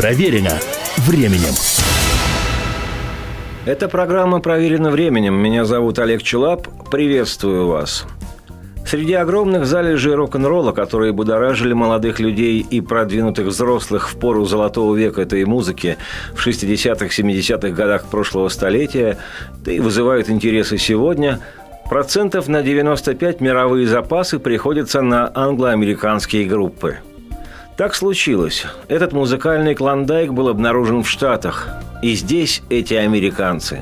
Проверено временем. Это программа «Проверено временем». Меня зовут Олег Челап. Приветствую вас. Среди огромных залежей рок-н-ролла, которые будоражили молодых людей и продвинутых взрослых в пору золотого века этой музыки в 60-х, 70-х годах прошлого столетия, да и вызывают интересы сегодня, процентов на 95 мировые запасы приходятся на англо-американские группы – так случилось. Этот музыкальный клондайк был обнаружен в Штатах. И здесь эти американцы.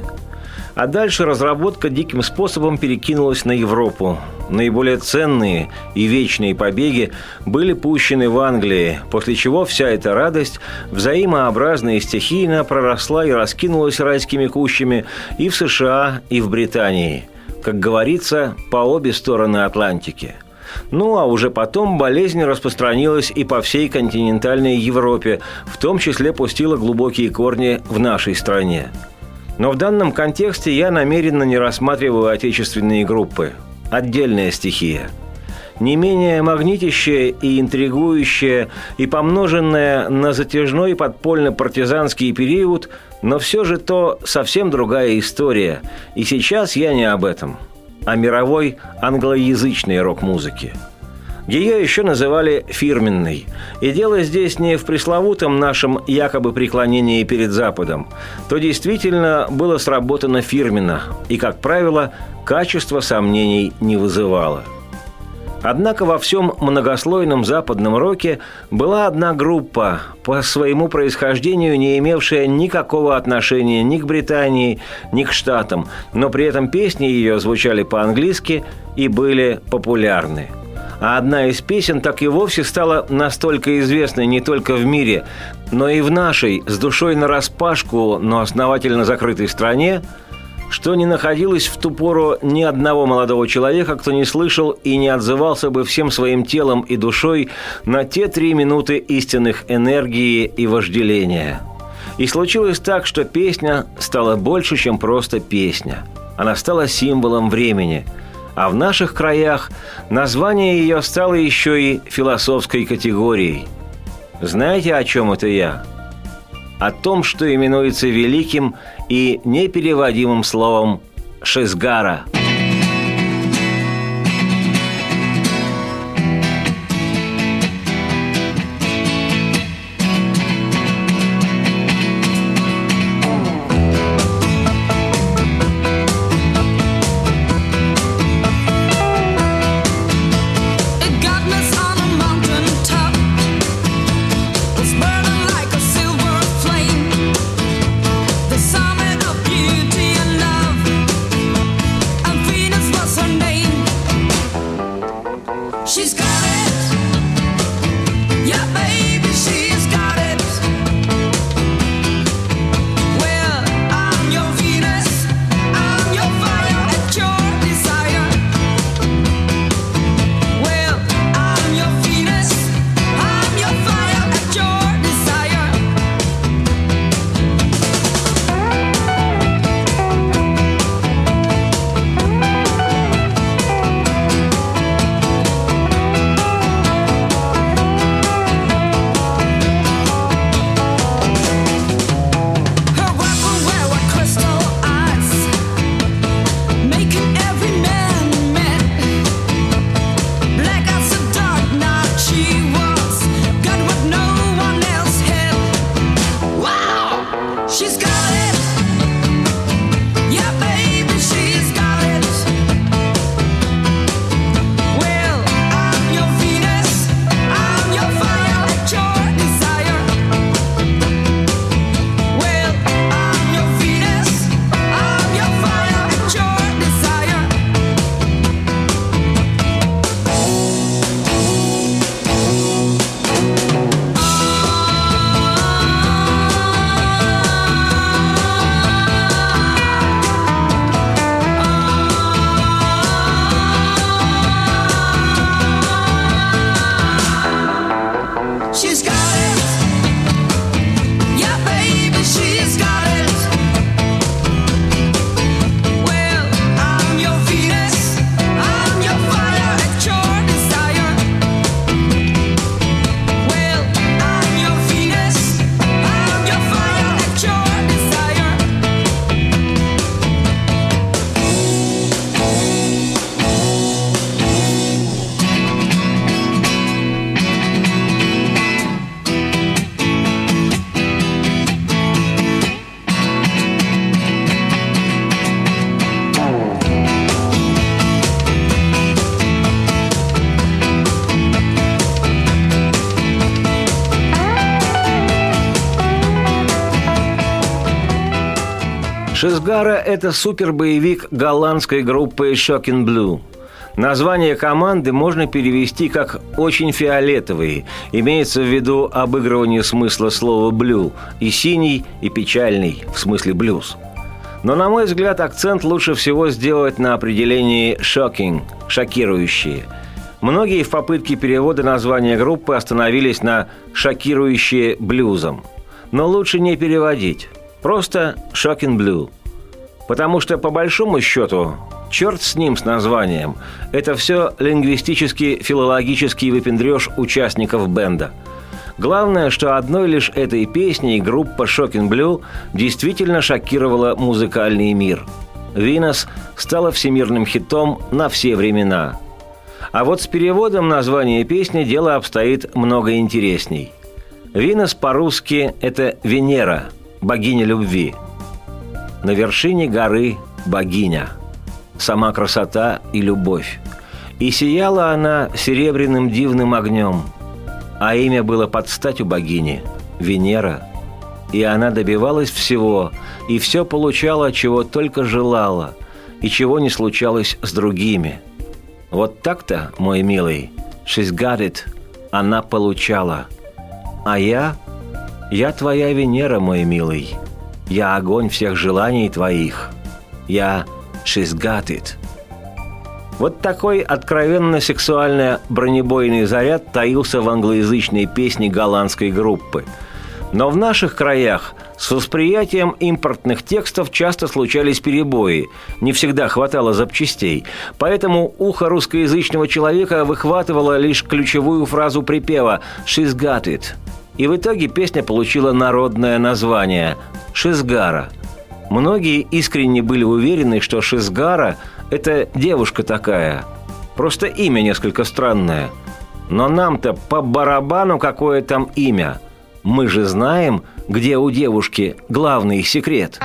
А дальше разработка диким способом перекинулась на Европу. Наиболее ценные и вечные побеги были пущены в Англии, после чего вся эта радость взаимообразно и стихийно проросла и раскинулась райскими кущами и в США, и в Британии. Как говорится, по обе стороны Атлантики – ну а уже потом болезнь распространилась и по всей континентальной Европе, в том числе пустила глубокие корни в нашей стране. Но в данном контексте я намеренно не рассматриваю отечественные группы. Отдельная стихия. Не менее магнитящая и интригующая, и помноженная на затяжной подпольно-партизанский период, но все же то совсем другая история. И сейчас я не об этом – о мировой англоязычной рок-музыке. Ее еще называли фирменной. И дело здесь не в пресловутом нашем якобы преклонении перед Западом. То действительно было сработано фирменно, и, как правило, качество сомнений не вызывало – Однако во всем многослойном западном роке была одна группа, по своему происхождению не имевшая никакого отношения ни к Британии, ни к Штатам, но при этом песни ее звучали по-английски и были популярны. А одна из песен так и вовсе стала настолько известной не только в мире, но и в нашей, с душой нараспашку, но основательно закрытой стране – что не находилось в ту пору ни одного молодого человека, кто не слышал и не отзывался бы всем своим телом и душой на те три минуты истинных энергии и вожделения. И случилось так, что песня стала больше, чем просто песня. Она стала символом времени. А в наших краях название ее стало еще и философской категорией. Знаете, о чем это я? О том, что именуется великим и непереводимым словом «шизгара». Шизгара – это супербоевик голландской группы Shocking Blue. Название команды можно перевести как «очень фиолетовый». Имеется в виду обыгрывание смысла слова «блю» и «синий», и «печальный» в смысле «блюз». Но, на мой взгляд, акцент лучше всего сделать на определении «shocking» – «шокирующие». Многие в попытке перевода названия группы остановились на «шокирующие блюзом». Но лучше не переводить. Просто «Shocking Blue». Потому что, по большому счету, черт с ним, с названием. Это все лингвистический, филологический выпендреж участников бенда. Главное, что одной лишь этой песней группа Shocking Blue действительно шокировала музыкальный мир. «Винос» стала всемирным хитом на все времена. А вот с переводом названия песни дело обстоит много интересней. «Винос» по-русски – это «Венера», богиня любви. На вершине горы богиня, сама красота и любовь. И сияла она серебряным дивным огнем, а имя было под у богини – Венера. И она добивалась всего, и все получала, чего только желала, и чего не случалось с другими. Вот так-то, мой милый, she's got it, она получала. А я – я твоя Венера, мой милый. Я огонь всех желаний твоих. Я it. Вот такой откровенно сексуальный бронебойный заряд таился в англоязычной песне голландской группы. Но в наших краях с восприятием импортных текстов часто случались перебои, не всегда хватало запчастей, поэтому ухо русскоязычного человека выхватывало лишь ключевую фразу припева «She's got it», и в итоге песня получила народное название – «Шизгара». Многие искренне были уверены, что Шизгара – это девушка такая. Просто имя несколько странное. Но нам-то по барабану какое там имя. Мы же знаем, где у девушки главный секрет.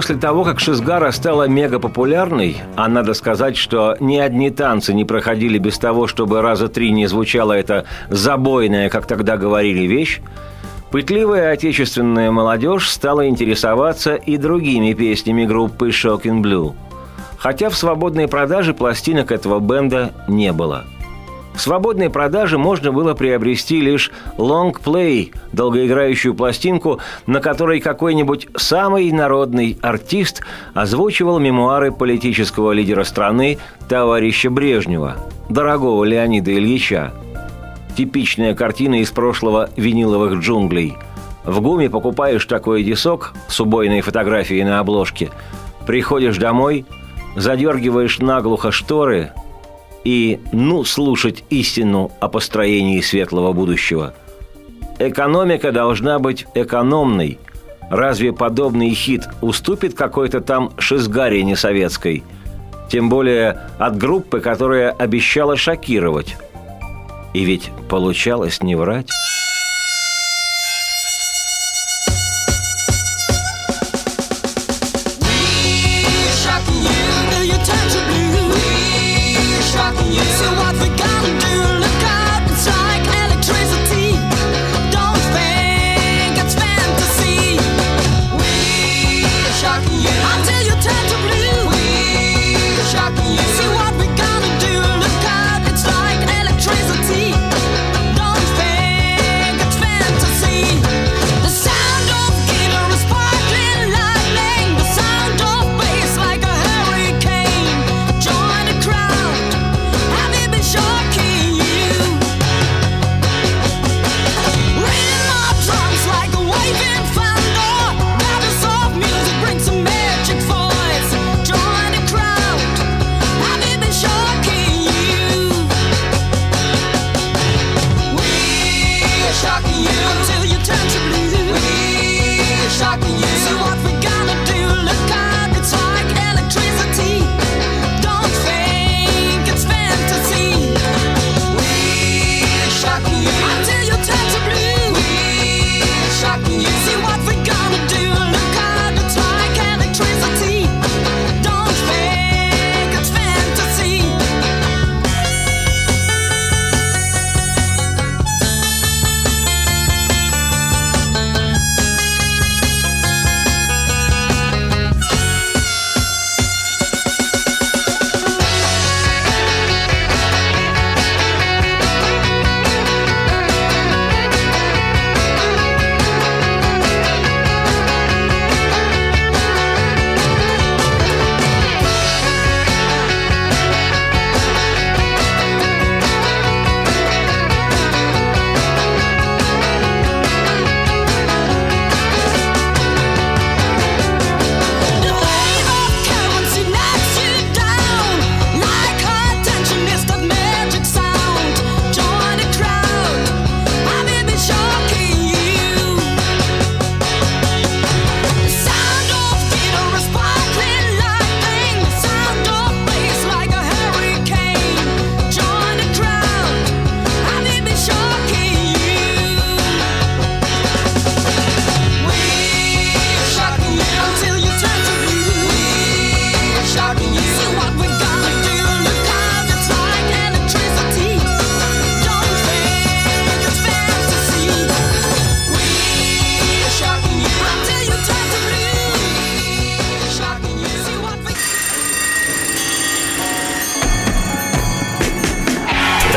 После того, как Шизгара стала мегапопулярной, а надо сказать, что ни одни танцы не проходили без того, чтобы раза три не звучала эта забойная, как тогда говорили, вещь, пытливая отечественная молодежь стала интересоваться и другими песнями группы Shocking Blue. Хотя в свободной продаже пластинок этого бенда не было – свободной продаже можно было приобрести лишь лонгплей, долгоиграющую пластинку, на которой какой-нибудь самый народный артист озвучивал мемуары политического лидера страны товарища Брежнева, дорогого Леонида Ильича. Типичная картина из прошлого виниловых джунглей. В ГУМе покупаешь такой дисок с убойной фотографией на обложке, приходишь домой, задергиваешь наглухо шторы – и ну слушать истину о построении светлого будущего. Экономика должна быть экономной. Разве подобный хит уступит какой-то там шизгаре несоветской? Тем более от группы, которая обещала шокировать. И ведь получалось не врать.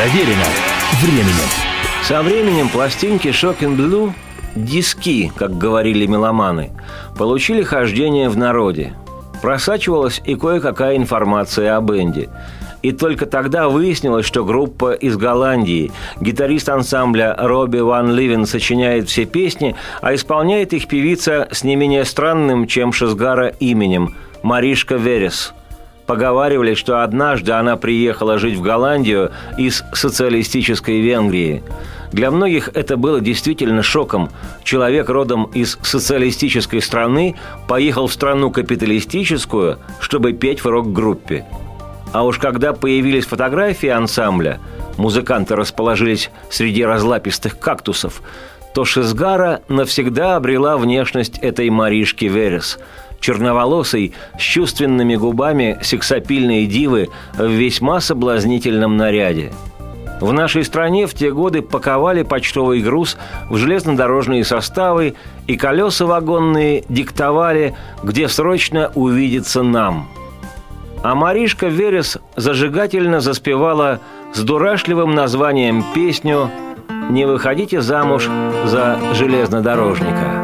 Проверено временем. Со временем пластинки Shocking Blue диски, как говорили меломаны, получили хождение в народе. Просачивалась и кое-какая информация о бенде. И только тогда выяснилось, что группа из Голландии, гитарист ансамбля Робби Ван Ливен сочиняет все песни, а исполняет их певица с не менее странным, чем Шизгара именем – Маришка Верес – Поговаривали, что однажды она приехала жить в Голландию из социалистической Венгрии. Для многих это было действительно шоком. Человек родом из социалистической страны поехал в страну капиталистическую, чтобы петь в рок-группе. А уж когда появились фотографии ансамбля, музыканты расположились среди разлапистых кактусов, то Шизгара навсегда обрела внешность этой Маришки Верес – черноволосой, с чувственными губами сексапильной дивы в весьма соблазнительном наряде. В нашей стране в те годы паковали почтовый груз в железнодорожные составы, и колеса вагонные диктовали, где срочно увидеться нам. А Маришка Верес зажигательно заспевала с дурашливым названием песню «Не выходите замуж за железнодорожника».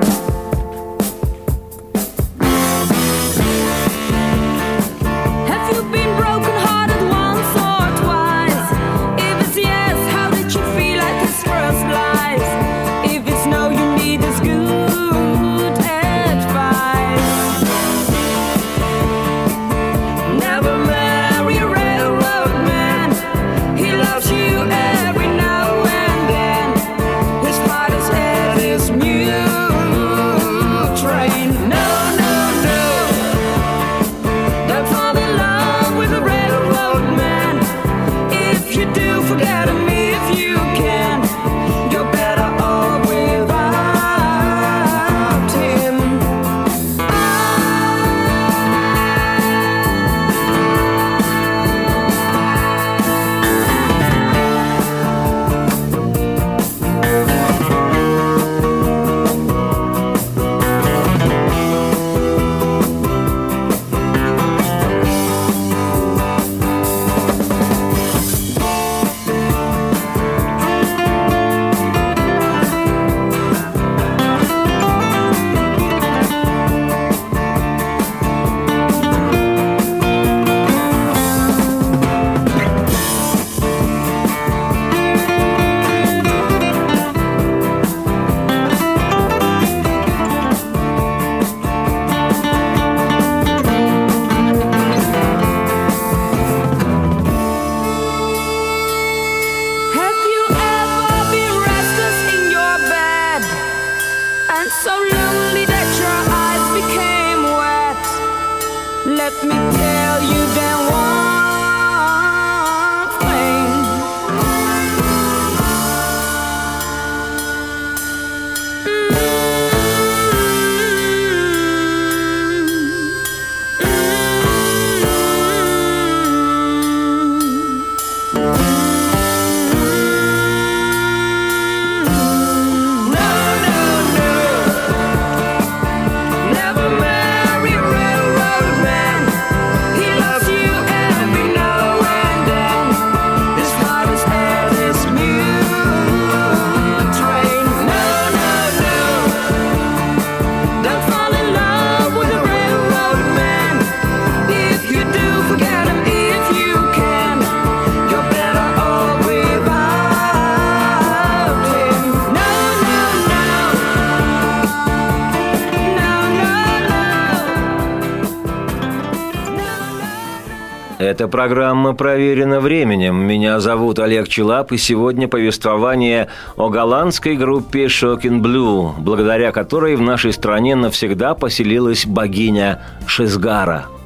Эта программа проверена временем. Меня зовут Олег Челап, и сегодня повествование о голландской группе Shocking Blue, благодаря которой в нашей стране навсегда поселилась богиня Шизгара –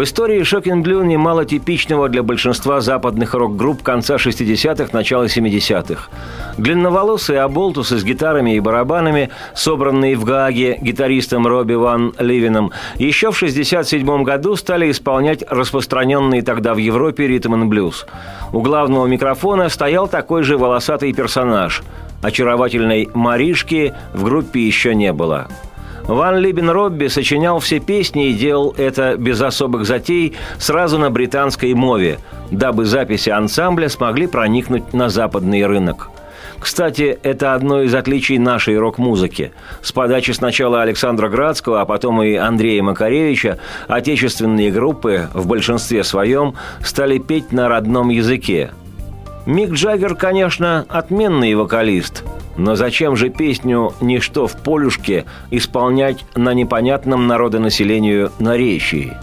в истории Шокин Блю немало типичного для большинства западных рок-групп конца 60-х, начала 70-х. Длинноволосые оболтусы с гитарами и барабанами, собранные в Гааге гитаристом Робби Ван Ливином, еще в 67 году стали исполнять распространенный тогда в Европе ритм и блюз. У главного микрофона стоял такой же волосатый персонаж. Очаровательной Маришки в группе еще не было. Ван Либен Робби сочинял все песни и делал это без особых затей сразу на британской мове, дабы записи ансамбля смогли проникнуть на западный рынок. Кстати, это одно из отличий нашей рок-музыки. С подачи сначала Александра Градского, а потом и Андрея Макаревича отечественные группы в большинстве своем стали петь на родном языке. Мик Джаггер, конечно, отменный вокалист – но зачем же песню «Ничто в полюшке» исполнять на непонятном народонаселению наречии?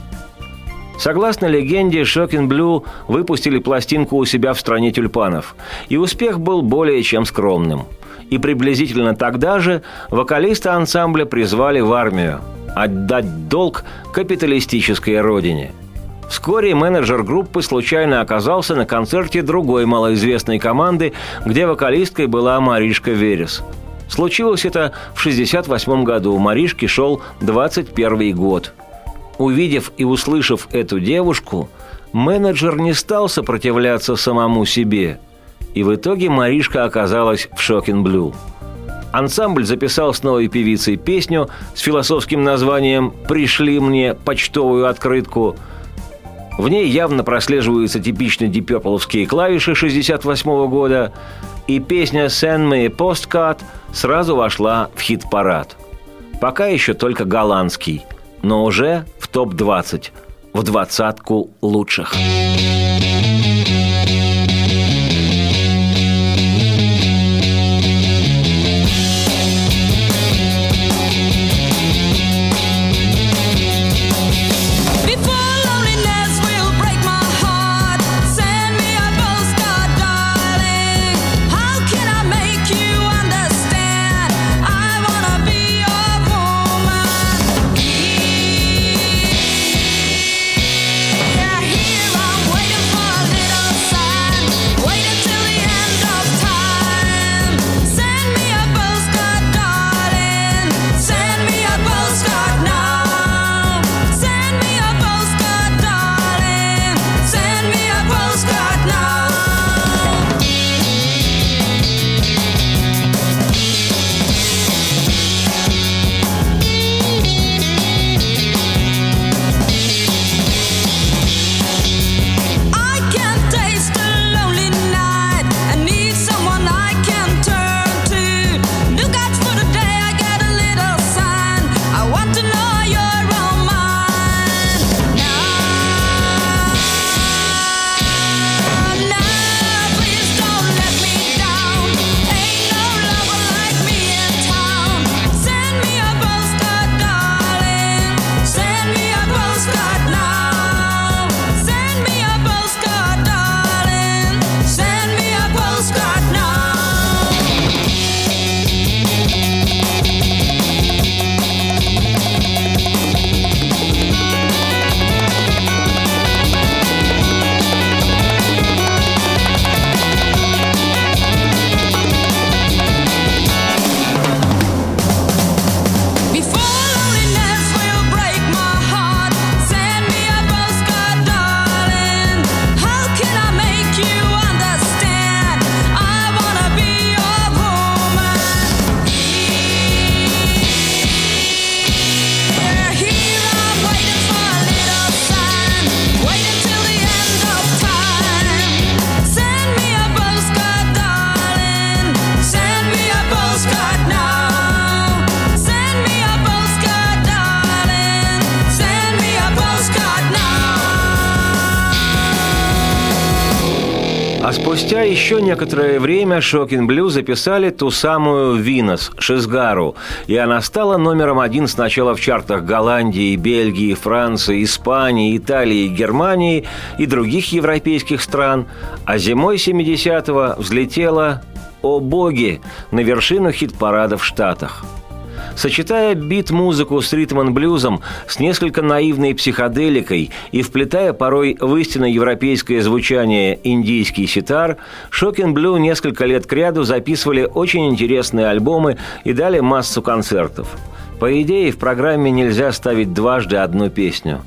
Согласно легенде, Шокин Блю выпустили пластинку у себя в стране тюльпанов, и успех был более чем скромным. И приблизительно тогда же вокалиста ансамбля призвали в армию – отдать долг капиталистической родине – Вскоре менеджер группы случайно оказался на концерте другой малоизвестной команды, где вокалисткой была Маришка Верес. Случилось это в 68 году. У Маришки шел 21 год. Увидев и услышав эту девушку, менеджер не стал сопротивляться самому себе. И в итоге Маришка оказалась в Шокин Блю. Ансамбль записал с новой певицей песню с философским названием «Пришли мне почтовую открытку», в ней явно прослеживаются типичные дипепловские клавиши 68 года, и песня «Send me postcard» сразу вошла в хит-парад. Пока еще только голландский, но уже в топ-20, в двадцатку лучших. Спустя еще некоторое время Шокин Блю записали ту самую «Винос» Шизгару, и она стала номером один сначала в чартах Голландии, Бельгии, Франции, Испании, Италии, Германии и других европейских стран, а зимой 70-го взлетела «О боги» на вершину хит-парада в Штатах – Сочетая бит-музыку с ритм-блюзом, с несколько наивной психоделикой и вплетая порой в истинно европейское звучание индийский ситар, Шокин Блю несколько лет кряду записывали очень интересные альбомы и дали массу концертов. По идее, в программе нельзя ставить дважды одну песню.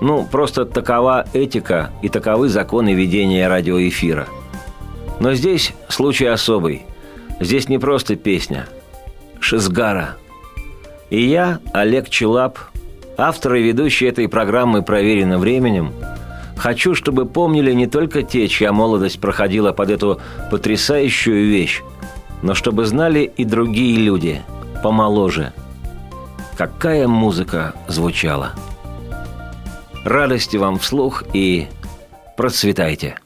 Ну, просто такова этика и таковы законы ведения радиоэфира. Но здесь случай особый. Здесь не просто песня. Шизгара – и я, Олег Челап, автор и ведущий этой программы «Проверено временем», хочу, чтобы помнили не только те, чья молодость проходила под эту потрясающую вещь, но чтобы знали и другие люди, помоложе. Какая музыка звучала. Радости вам вслух и процветайте! –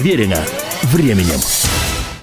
Проверено временем.